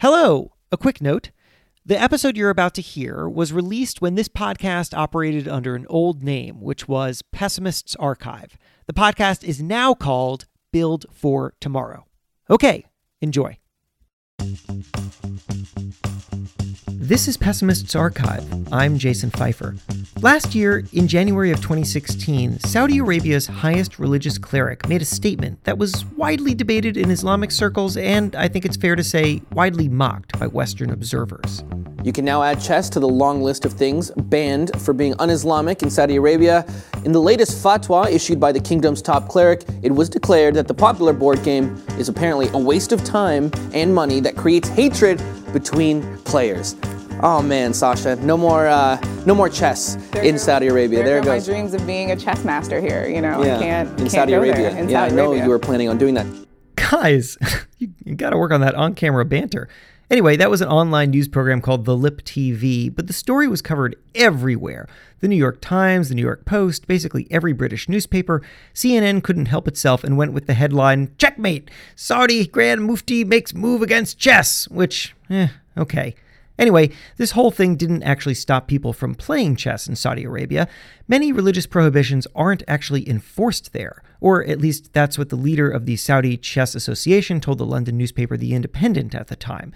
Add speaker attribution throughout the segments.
Speaker 1: Hello! A quick note. The episode you're about to hear was released when this podcast operated under an old name, which was Pessimist's Archive. The podcast is now called Build for Tomorrow. Okay, enjoy. This is Pessimist's Archive. I'm Jason Feifer. Last year, in January of 2016, Saudi Arabia's highest religious cleric made a statement that was widely debated in Islamic circles and, I think it's fair to say, widely mocked by Western observers.
Speaker 2: You can now add chess to the long list of things banned for being un Islamic in Saudi Arabia. In the latest fatwa issued by the kingdom's top cleric, it was declared that the popular board game is apparently a waste of time and money that creates hatred between players. Oh man, Sasha, no more, uh, no more chess
Speaker 3: There
Speaker 2: in Saudi Arabia.
Speaker 3: There,
Speaker 2: There,
Speaker 3: go
Speaker 2: goes.
Speaker 3: my dreams of being a chess master here. You know,
Speaker 2: yeah,
Speaker 3: I can't.
Speaker 2: in
Speaker 3: can't
Speaker 2: Saudi
Speaker 3: go
Speaker 2: Arabia.
Speaker 3: There, in
Speaker 2: yeah,
Speaker 3: Saudi
Speaker 2: I know
Speaker 3: Arabia.
Speaker 2: you were planning on doing that.
Speaker 1: Guys, you, you got to work on that on camera banter. Anyway, that was an online news program called The Lip TV, but the story was covered everywhere. The New York Times, the New York Post, basically every British newspaper. CNN couldn't help itself and went with the headline Checkmate! Saudi Grand Mufti makes move against chess, which, eh, okay. Anyway, this whole thing didn't actually stop people from playing chess in Saudi Arabia. Many religious prohibitions aren't actually enforced there, or at least that's what the leader of the Saudi Chess Association told the London newspaper The Independent at the time.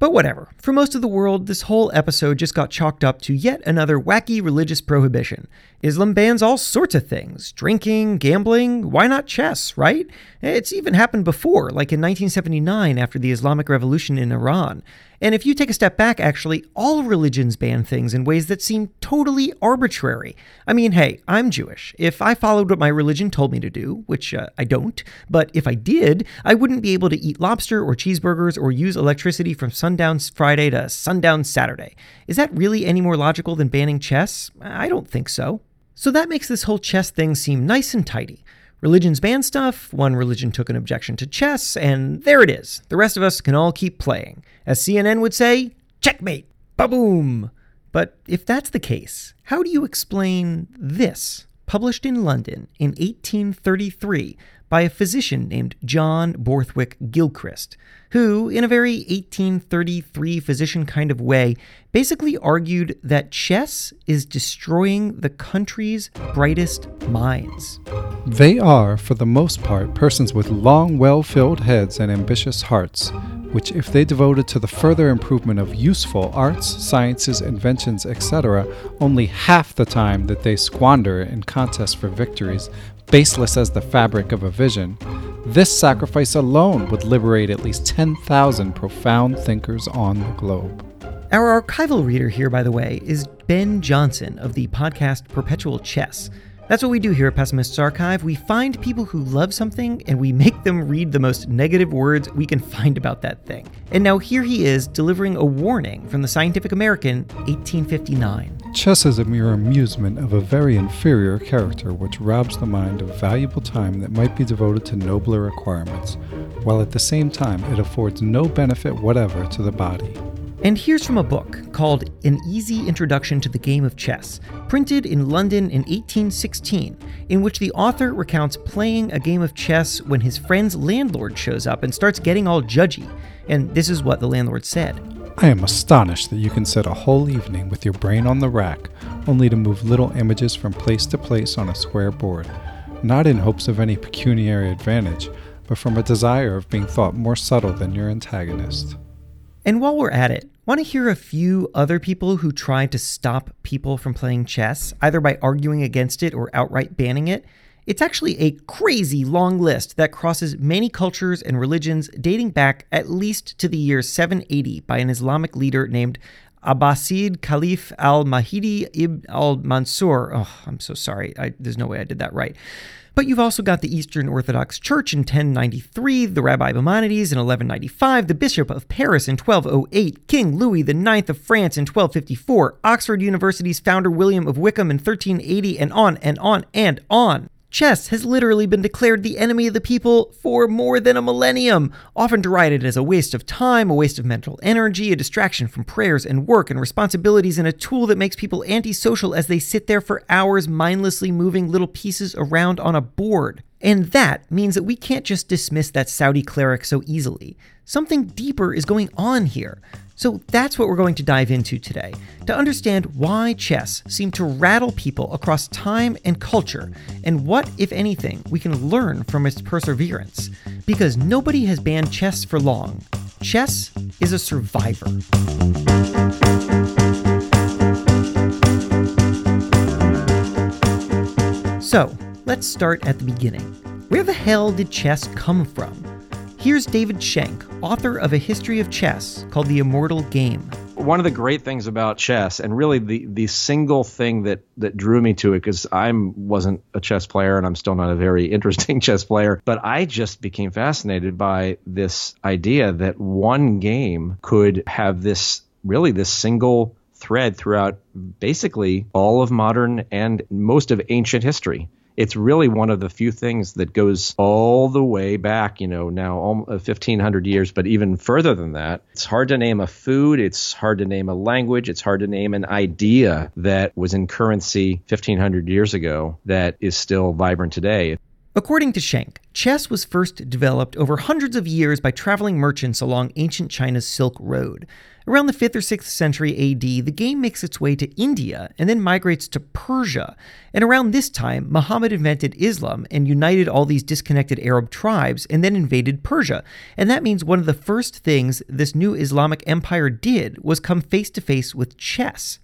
Speaker 1: But whatever. For most of the world, this whole episode just got chalked up to yet another wacky religious prohibition. Islam bans all sorts of things drinking, gambling, why not chess, right? It's even happened before, like in 1979 after the Islamic Revolution in Iran. And if you take a step back, actually, all religions ban things in ways that seem totally arbitrary. I mean, hey, I'm Jewish. If I followed what my religion told me to do, which uh, I don't, but if I did, I wouldn't be able to eat lobster or cheeseburgers or use electricity from sundown Friday to sundown Saturday. Is that really any more logical than banning chess? I don't think so. So that makes this whole chess thing seem nice and tidy. Religions ban stuff, one religion took an objection to chess, and there it is. The rest of us can all keep playing. As CNN would say, checkmate, ba-boom. But if that's the case, how do you explain this? Published in London in 1833 by a physician named John Borthwick Gilchrist, who, in a very 1833 physician kind of way, basically argued that chess is destroying the country's brightest minds.
Speaker 4: They are, for the most part, persons with long, well filled heads and ambitious hearts, which, if they devoted to the further improvement of useful arts, sciences, inventions, etc., only half the time that they squander in contests for victories, baseless as the fabric of a vision, this sacrifice alone would liberate at least 10,000 profound thinkers on the globe.
Speaker 1: Our archival reader here, by the way, is Ben Johnson of the podcast Perpetual Chess. That's what we do here at Pessimist's Archive. We find people who love something and we make them read the most negative words we can find about that thing. And now here he is delivering a warning from the Scientific American, 1859.
Speaker 4: Chess is a mere amusement of a very inferior character which robs the mind of valuable time that might be devoted to nobler requirements, while at the same time it affords no benefit whatever to the body.
Speaker 1: And here's from a book called An Easy Introduction to the Game of Chess, printed in London in 1816, in which the author recounts playing a game of chess when his friend's landlord shows up and starts getting all judgy. And this is what the landlord said.
Speaker 4: I am astonished that you can sit a whole evening with your brain on the rack, only to move little images from place to place on a square board, not in hopes of any pecuniary advantage, but from a desire of being thought more subtle than your antagonist.
Speaker 1: And while we're at it, want to hear a few other people who tried to stop people from playing chess, either by arguing against it or outright banning it? It's actually a crazy long list that crosses many cultures and religions dating back at least to the year 780 by an Islamic leader named Abbasid Caliph al Mahdi ibn al Mansur. Oh, I'm so sorry. I, there's no way I did that right. But you've also got the Eastern Orthodox Church in 1093, the Rabbi Maimonides in 1195, the Bishop of Paris in 1208, King Louis IX of France in 1254, Oxford University's founder William of Wykeham in 1380, and on and on and on. Chess has literally been declared the enemy of the people for more than a millennium, often derided as a waste of time, a waste of mental energy, a distraction from prayers and work and responsibilities, and a tool that makes people antisocial as they sit there for hours mindlessly moving little pieces around on a board. And that means that we can't just dismiss that Saudi cleric so easily. Something deeper is going on here. So that's what we're going to dive into today to understand why chess seemed to rattle people across time and culture, and what, if anything, we can learn from its perseverance. Because nobody has banned chess for long. Chess is a survivor. So, let's start at the beginning. Where the hell did chess come from? Here's David Shenk, author of a history of chess called The Immortal Game.
Speaker 5: One of the great things about chess, and really the, the single thing that, that drew me to it, because I wasn't a chess player and I'm still not a very interesting chess player, but I just became fascinated by this idea that one game could have this really this single thread throughout basically all of modern and most of ancient history it's really one of the few things that goes all the way back, you know, now 1500 uh, years, but even further than that. It's hard to name a food, it's hard to name a language, it's hard to name an idea that was in currency 1500 years ago that is still vibrant today.
Speaker 1: According to Shenk, chess was first developed over hundreds of years by traveling merchants along ancient China's Silk Road. Around the 5th or 6th century AD, the game makes its way to India and then migrates to Persia. And around this time, Muhammad invented Islam and united all these disconnected Arab tribes and then invaded Persia. And that means one of the first things this new Islamic empire did was come face to face with chess.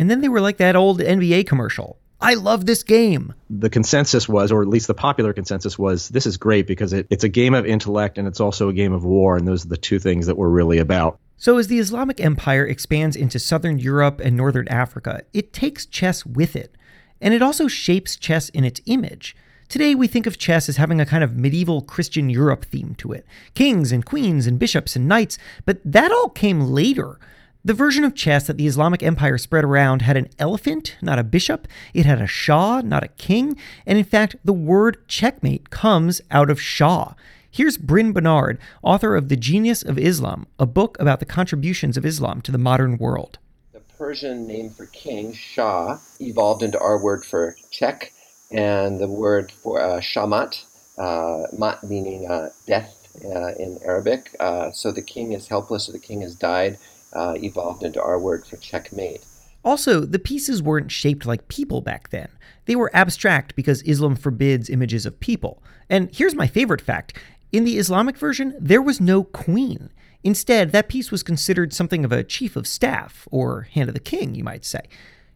Speaker 1: And then they were like that old NBA commercial I love this game.
Speaker 5: The consensus was, or at least the popular consensus was, this is great because it, it's a game of intellect and it's also a game of war, and those are the two things that we're really about.
Speaker 1: So, as the Islamic Empire expands into southern Europe and northern Africa, it takes chess with it, and it also shapes chess in its image. Today, we think of chess as having a kind of medieval Christian Europe theme to it kings and queens and bishops and knights, but that all came later. The version of chess that the Islamic Empire spread around had an elephant, not a bishop. It had a shah, not a king. And in fact, the word checkmate comes out of shah. Here's Bryn Barnard, author of The Genius of Islam, a book about the contributions of Islam to the modern world.
Speaker 6: The Persian name for king, shah, evolved into our word for check, and the word for uh, shamat, uh, mat meaning uh, death uh, in Arabic. Uh, so the king is helpless, or the king has died uh, evolved into our word for checkmate.
Speaker 1: Also, the pieces weren't shaped like people back then. They were abstract because Islam forbids images of people. And here's my favorite fact in the Islamic version, there was no queen. Instead, that piece was considered something of a chief of staff, or hand of the king, you might say.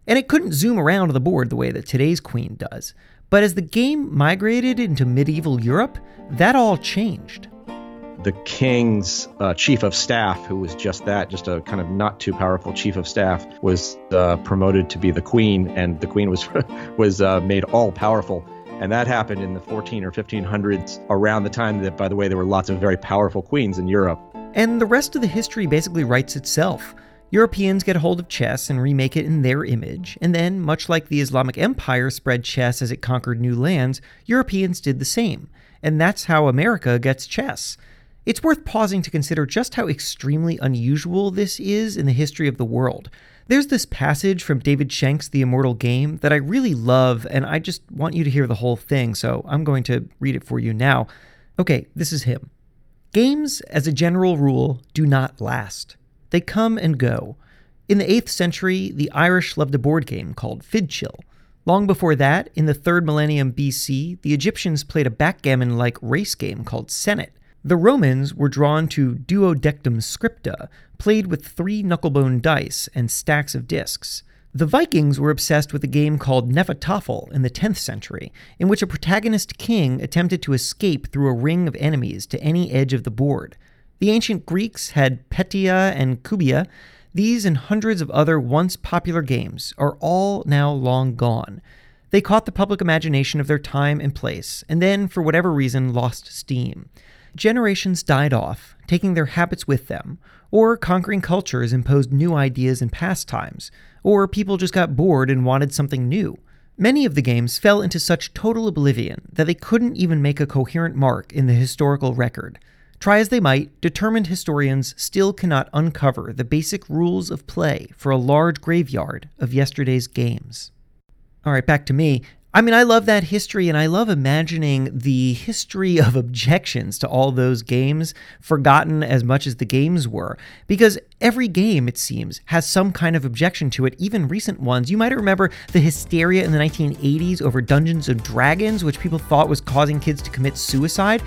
Speaker 1: And it couldn't zoom around the board the way that today's queen does. But as the game migrated into medieval Europe, that all changed
Speaker 5: the king's uh, chief of staff, who was just that, just a kind of not too powerful chief of staff, was uh, promoted to be the queen, and the queen was was uh, made all powerful. And that happened in the 14 or 1500s, around the time that, by the way, there were lots of very powerful queens in Europe.
Speaker 1: And the rest of the history basically writes itself. Europeans get hold of chess and remake it in their image, and then, much like the Islamic Empire spread chess as it conquered new lands, Europeans did the same. And that's how America gets chess. It's worth pausing to consider just how extremely unusual this is in the history of the world. There's this passage from David Shenk's The Immortal Game that I really love, and I just want you to hear the whole thing, so I'm going to read it for you now. Okay, this is him. Games, as a general rule, do not last. They come and go. In the 8th century, the Irish loved a board game called Fidchell. Long before that, in the 3rd millennium BC, the Egyptians played a backgammon like race game called Senet. The Romans were drawn to duodecim scripta, played with three knucklebone dice and stacks of discs. The Vikings were obsessed with a game called Hnefatafl in the 10th century, in which a protagonist king attempted to escape through a ring of enemies to any edge of the board. The ancient Greeks had Petteia and Kubeia. These and hundreds of other once popular games are all now long gone. They caught the public imagination of their time and place, and then, for whatever reason, lost steam. Generations died off, taking their habits with them, or conquering cultures imposed new ideas and pastimes, or people just got bored and wanted something new. Many of the games fell into such total oblivion that they couldn't even make a coherent mark in the historical record. Try as they might, determined historians still cannot uncover the basic rules of play for a large graveyard of yesterday's games. All right, back to me. I mean, I love that history and I love imagining the history of objections to all those games, forgotten as much as the games were. Because every game, it seems, has some kind of objection to it, even recent ones. You might remember the hysteria in the 1980s over Dungeons and Dragons, which people thought was causing kids to commit suicide.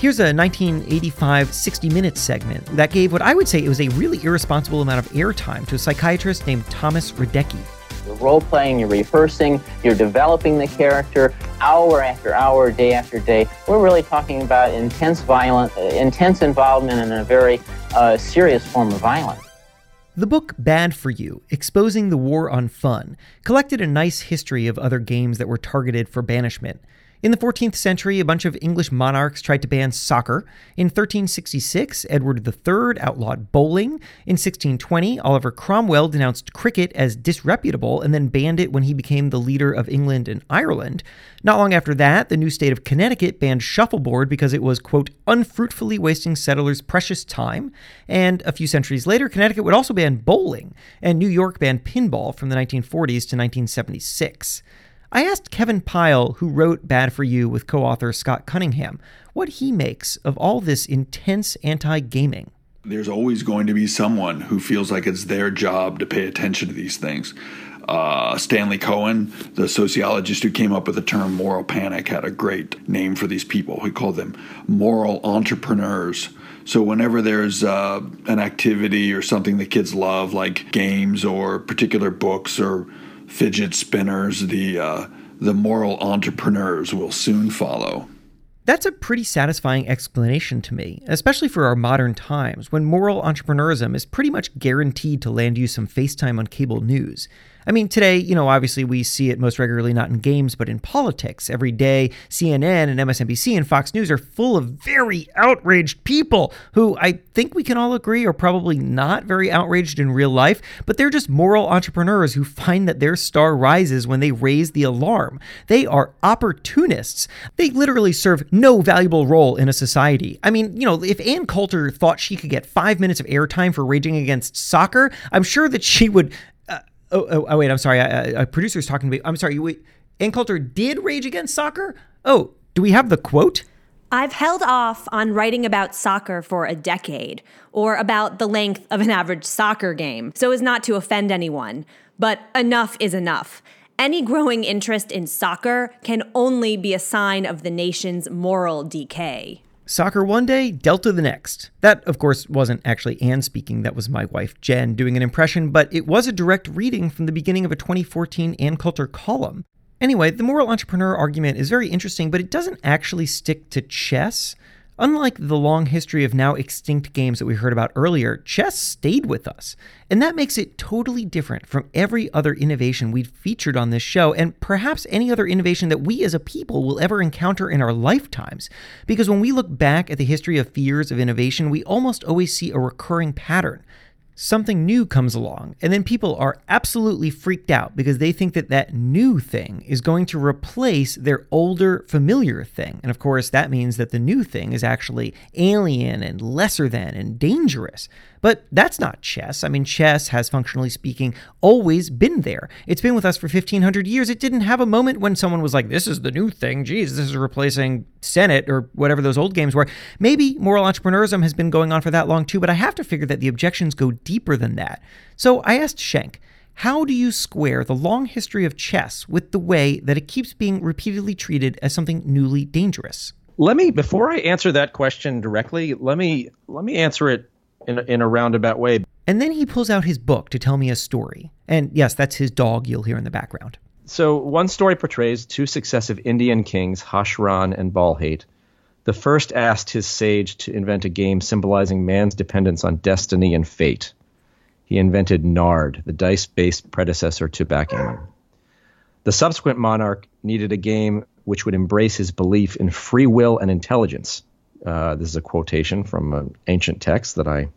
Speaker 1: Here's a 1985 60 Minutes segment that gave what I would say it was a really irresponsible amount of airtime to a psychiatrist named Thomas Radecki.
Speaker 7: You're role playing, you're rehearsing, you're developing the character hour after hour, day after day. We're really talking about intense violent, uh, intense involvement in a very uh, serious form of violence.
Speaker 1: The book Bad for You, Exposing the War on Fun, collected a nice history of other games that were targeted for banishment. In the 14th century, a bunch of English monarchs tried to ban soccer. In 1366, Edward III outlawed bowling. In 1620, Oliver Cromwell denounced cricket as disreputable and then banned it when he became the leader of England and Ireland. Not long after that, the new state of Connecticut banned shuffleboard because it was, quote, unfruitfully wasting settlers' precious time. And a few centuries later, Connecticut would also ban bowling, and New York banned pinball from the 1940s to 1976. I asked Kevin Pyle, who wrote Bad for You with co author Scott Cunningham, what he makes of all this intense anti gaming.
Speaker 8: There's always going to be someone who feels like it's their job to pay attention to these things. Uh, Stanley Cohen, the sociologist who came up with the term moral panic, had a great name for these people. He called them moral entrepreneurs. So, whenever there's uh, an activity or something that kids love, like games or particular books or fidget spinners, the uh, the moral entrepreneurs will soon follow.
Speaker 1: That's a pretty satisfying explanation to me, especially for our modern times when moral entrepreneurism is pretty much guaranteed to land you some FaceTime on cable news. I mean, today, you know, obviously we see it most regularly not in games, but in politics. Every day, CNN and MSNBC and Fox News are full of very outraged people who I think we can all agree are probably not very outraged in real life, but they're just moral entrepreneurs who find that their star rises when they raise the alarm. They are opportunists. They literally serve no valuable role in a society. I mean, you know, if Ann Coulter thought she could get five minutes of airtime for raging against soccer, I'm sure that she would Oh, oh, oh, wait, I'm sorry. A, a producer's talking to me. I'm sorry. Wait, Coulter did rage against soccer? Oh, do we have the quote?
Speaker 9: I've held off on writing about soccer for a decade, or about the length of an average soccer game, so as not to offend anyone. But enough is enough. Any growing interest in soccer can only be a sign of the nation's moral decay.
Speaker 1: Soccer one day, Delta the next. That, of course, wasn't actually Ann speaking, that was my wife Jen doing an impression, but it was a direct reading from the beginning of a 2014 Ann Coulter column. Anyway, the moral entrepreneur argument is very interesting, but it doesn't actually stick to chess. Unlike the long history of now extinct games that we heard about earlier, chess stayed with us. And that makes it totally different from every other innovation we've featured on this show, and perhaps any other innovation that we as a people will ever encounter in our lifetimes. Because when we look back at the history of fears of innovation, we almost always see a recurring pattern something new comes along, and then people are absolutely freaked out because they think that that new thing is going to replace their older, familiar thing. And of course, that means that the new thing is actually alien and lesser than and dangerous. But that's not chess. I mean, chess has, functionally speaking, always been there. It's been with us for 1500 years. It didn't have a moment when someone was like, this is the new thing. Geez, this is replacing Senet or whatever those old games were. Maybe moral entrepreneurism has been going on for that long too, but I have to figure that the objections go deeper than that. So I asked Shenk, how do you square the long history of chess with the way that it keeps being repeatedly treated as something newly dangerous?
Speaker 5: Let me before I answer that question directly, let me let me answer it in a, in a roundabout way.
Speaker 1: And then he pulls out his book to tell me a story. And yes, that's his dog you'll hear in the background.
Speaker 5: So one story portrays two successive Indian kings, Hashran and Balhate. The first asked his sage to invent a game symbolizing man's dependence on destiny and fate. He invented Nard, the dice-based predecessor to backgammon. The subsequent monarch needed a game which would embrace his belief in free will and intelligence. Uh, this is a quotation from an ancient text that I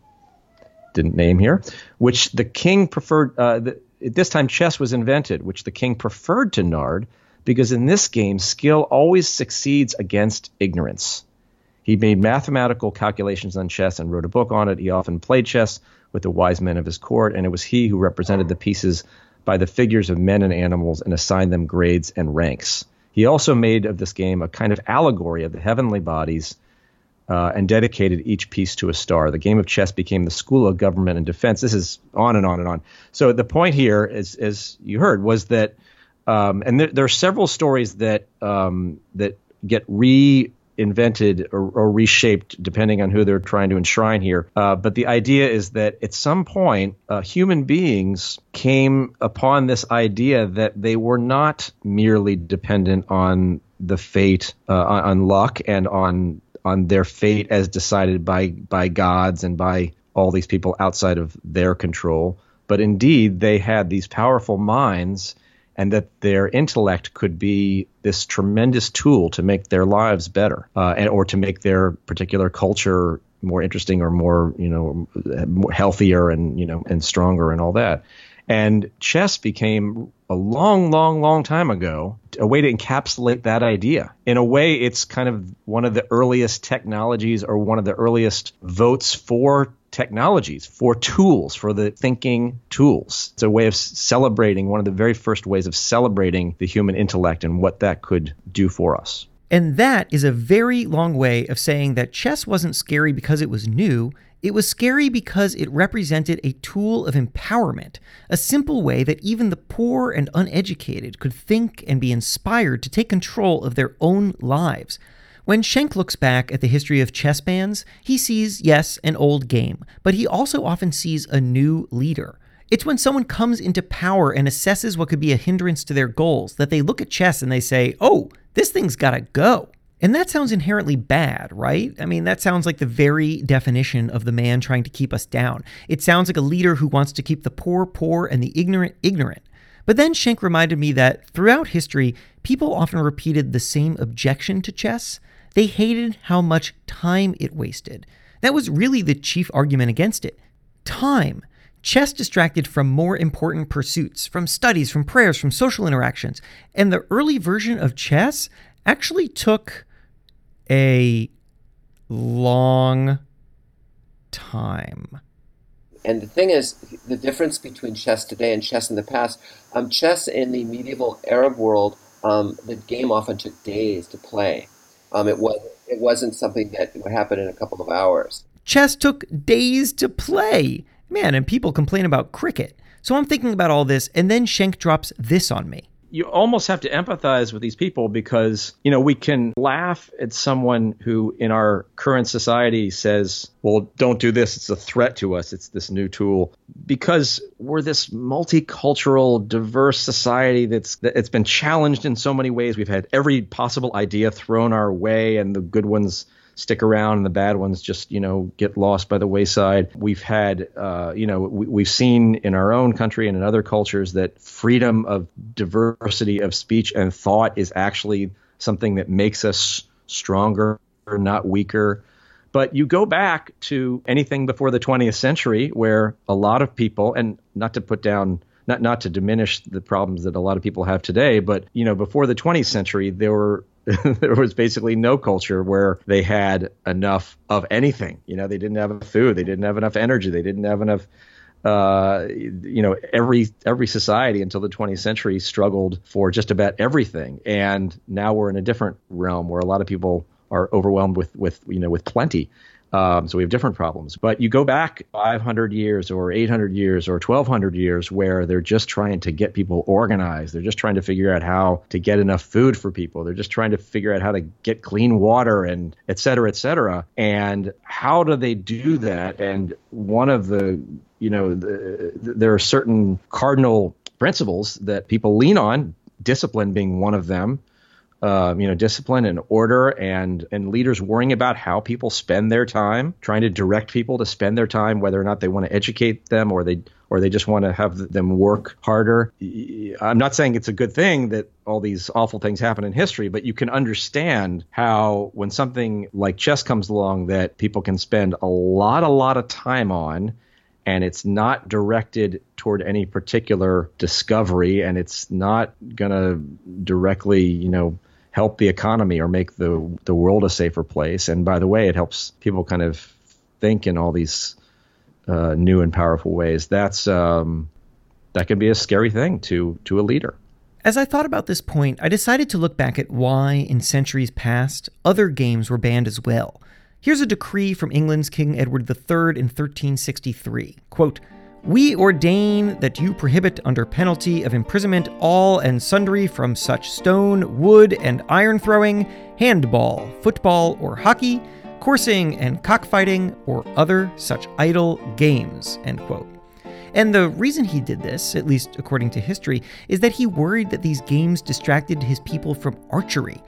Speaker 5: didn't name here, which the king preferred. Uh, the, at this time, chess was invented, which the king preferred to Nard because in this game, skill always succeeds against ignorance. He made mathematical calculations on chess and wrote a book on it. He often played chess with the wise men of his court, and it was he who represented the pieces by the figures of men and animals and assigned them grades and ranks. He also made of this game a kind of allegory of the heavenly bodies uh, and dedicated each piece to a star. The game of chess became the school of government and defense. This is on and on and on. So the point here, is, as you heard, was that, um, and there, there, are several stories that um, that get re invented or, or, reshaped depending on who they're trying to enshrine here. Uh, but the idea is that at some point, uh, human beings came upon this idea that they were not merely dependent on the fate, uh, on, on luck, and on on their fate as decided by by gods and by all these people outside of their control. But indeed, they had these powerful minds and that their intellect could be this tremendous tool to make their lives better, uh, and, or to make their particular culture more interesting or more, you know, healthier and you know and stronger and all that. And chess became a long, long, long time ago a way to encapsulate that idea. In a way, it's kind of one of the earliest technologies or one of the earliest votes for technologies, for tools, for the thinking tools. It's a way of celebrating, one of the very first ways of celebrating the human intellect and what that could do for us.
Speaker 1: And that is a very long way of saying that chess wasn't scary because it was new. It was scary because it represented a tool of empowerment, a simple way that even the poor and uneducated could think and be inspired to take control of their own lives. When Shenk looks back at the history of chess bands, he sees, yes, an old game, but he also often sees a new leader. It's when someone comes into power and assesses what could be a hindrance to their goals that they look at chess and they say, oh, this thing's gotta go. And that sounds inherently bad, right? I mean, that sounds like the very definition of the man trying to keep us down. It sounds like a leader who wants to keep the poor poor and the ignorant ignorant. But then Shenk reminded me that throughout history, people often repeated the same objection to chess they hated how much time it wasted. That was really the chief argument against it. Time. Chess distracted from more important pursuits, from studies, from prayers, from social interactions. And the early version of chess actually took a long time.
Speaker 6: And the thing is, the difference between chess today and chess in the past, um, chess in the medieval Arab world, um, the game often took days to play. Um, it was it wasn't something that would happen in a couple of hours.
Speaker 1: Chess took days to play, man, and people complain about cricket. So I'm thinking about all this, and then Shenk drops this on me.
Speaker 5: You almost have to empathize with these people because you know we can laugh at someone who in our current society says well don't do this. It's a threat to us. It's this new tool. Because we're this multicultural diverse society that's that it's been challenged in so many ways. We've had every possible idea thrown our way and the good ones stick around and the bad ones just you know get lost by the wayside. We've had uh, you know we, have seen in our own country and in other cultures that freedom of diversity of speech and thought is actually something that makes us stronger, not weaker. But you go back to anything before the 20th century, where a lot of people, and not to put down not not to diminish the problems that a lot of people have today, but you know, before the 20th century, there were there was basically no culture where they had enough of anything. You know, they didn't have food, they didn't have enough energy, they didn't have enough. Uh, you know, every every society until the 20th century struggled for just about everything, and now we're in a different realm where a lot of people are overwhelmed with with you know with plenty. Um, so we have different problems. But you go back 500 years or 800 years or 1200 years where they're just trying to get people organized. They're just trying to figure out how to get enough food for people. They're just trying to figure out how to get clean water and et cetera, et cetera. And how do they do that? And one of the, you know, the, there are certain cardinal principles that people lean on, discipline being one of them uh, you know, discipline and order and and leaders worrying about how people spend their time, trying to direct people to spend their time, whether or not they want to educate them or they or they just want to have them work harder. I'm not saying it's a good thing that all these awful things happen in history, but you can understand how when something like chess comes along that people can spend a lot, a lot of time on and it's not directed toward any particular discovery and it's not going to directly you know help the economy or make the the world a safer place. And by the way, it helps people kind of think in all these uh, new and powerful ways. That's um, that can be a scary thing to to a leader.
Speaker 1: As I thought about this point, I decided to look back at why, in centuries past, other games were banned as well. Here's a decree from England's King Edward III in 1363. Quote, we ordain that you prohibit under penalty of imprisonment all and sundry from such stone, wood, and iron throwing, handball, football, or hockey, coursing and cockfighting, or other such idle games. End quote. And the reason he did this, at least according to history, is that he worried that these games distracted his people from archery.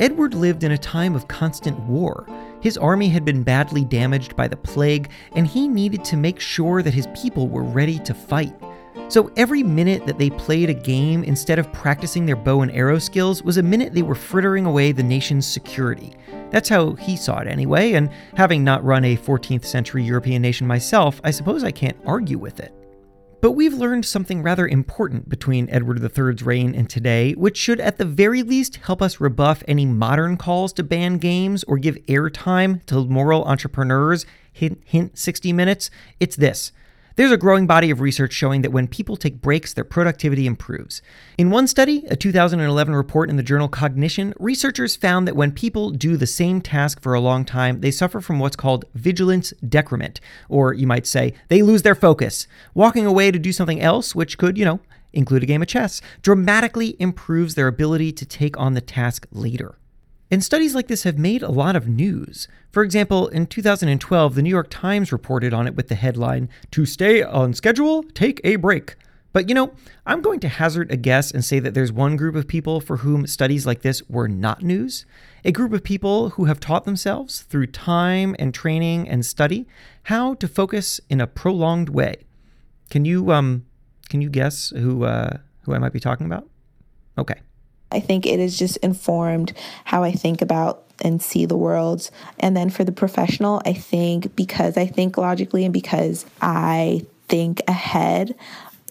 Speaker 1: Edward lived in a time of constant war. His army had been badly damaged by the plague, and he needed to make sure that his people were ready to fight. So every minute that they played a game instead of practicing their bow and arrow skills was a minute they were frittering away the nation's security. That's how he saw it anyway, and having not run a 14th century European nation myself, I suppose I can't argue with it. But we've learned something rather important between Edward III's reign and today, which should at the very least help us rebuff any modern calls to ban games or give airtime to moral entrepreneurs. Hint, hint 60 minutes. It's this. There's a growing body of research showing that when people take breaks, their productivity improves. In one study, a 2011 report in the journal Cognition, researchers found that when people do the same task for a long time, they suffer from what's called vigilance decrement, or you might say, they lose their focus. Walking away to do something else, which could, you know, include a game of chess, dramatically improves their ability to take on the task later. And studies like this have made a lot of news. For example, in 2012, the New York Times reported on it with the headline, To Stay on Schedule, Take a Break. But you know, I'm going to hazard a guess and say that there's one group of people for whom studies like this were not news. A group of people who have taught themselves through time and training and study how to focus in a prolonged way. Can you um can you guess who uh, who I might be talking about? Okay.
Speaker 10: I think it has just informed how I think about and see the world. And then for the professional, I think because I think logically and because I think ahead,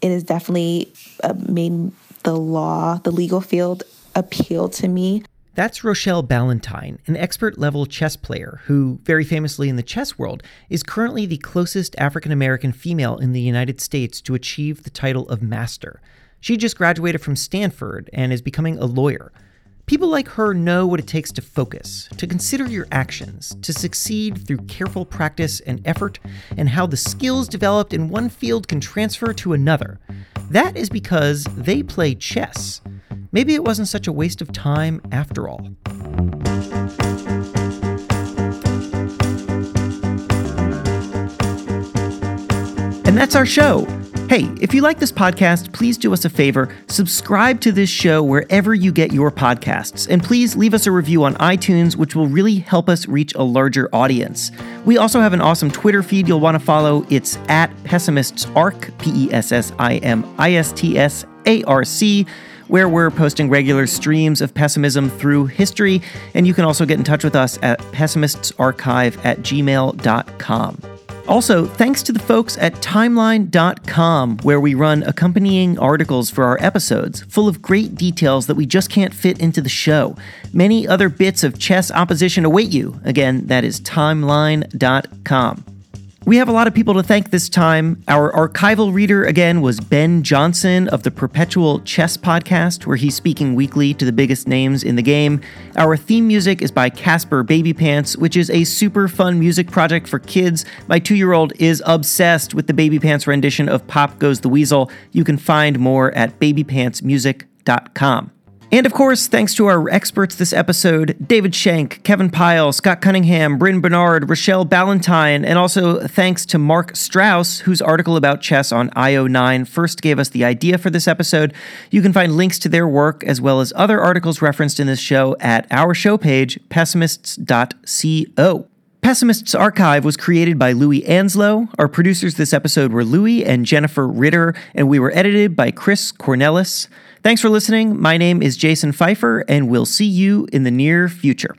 Speaker 10: it has definitely uh, made the law, the legal field, appeal to me.
Speaker 1: That's Rochelle Ballantyne, an expert level chess player who, very famously in the chess world, is currently the closest African American female in the United States to achieve the title of master. She just graduated from Stanford and is becoming a lawyer. People like her know what it takes to focus, to consider your actions, to succeed through careful practice and effort, and how the skills developed in one field can transfer to another. That is because they play chess. Maybe it wasn't such a waste of time after all. And that's our show. Hey, if you like this podcast, please do us a favor subscribe to this show wherever you get your podcasts, and please leave us a review on iTunes, which will really help us reach a larger audience. We also have an awesome Twitter feed you'll want to follow. It's at Pessimists Arc, P E S S I M I S T S A R C where we're posting regular streams of pessimism through history. And you can also get in touch with us at pessimistsarchive at gmail.com. Also, thanks to the folks at timeline.com, where we run accompanying articles for our episodes, full of great details that we just can't fit into the show. Many other bits of chess opposition await you. Again, that is timeline.com. We have a lot of people to thank this time. Our archival reader again was Ben Johnson of the Perpetual Chess Podcast, where he's speaking weekly to the biggest names in the game. Our theme music is by Casper Baby Pants, which is a super fun music project for kids. My two year old is obsessed with the Baby Pants rendition of Pop Goes the Weasel. You can find more at babypantsmusic.com. And of course, thanks to our experts this episode David Shenk, Kevin Pyle, Scott Cunningham, Bryn Barnard, Rochelle Ballantyne, and also thanks to Mark Strauss, whose article about chess on IO9 first gave us the idea for this episode. You can find links to their work as well as other articles referenced in this show at our show page, pessimists.co. Pessimists Archive was created by Louis Anslow. Our producers this episode were Louis and Jennifer Ritter, and we were edited by Chris Cornelis. Thanks for listening. My name is Jason Feifer, and we'll see you in the near future.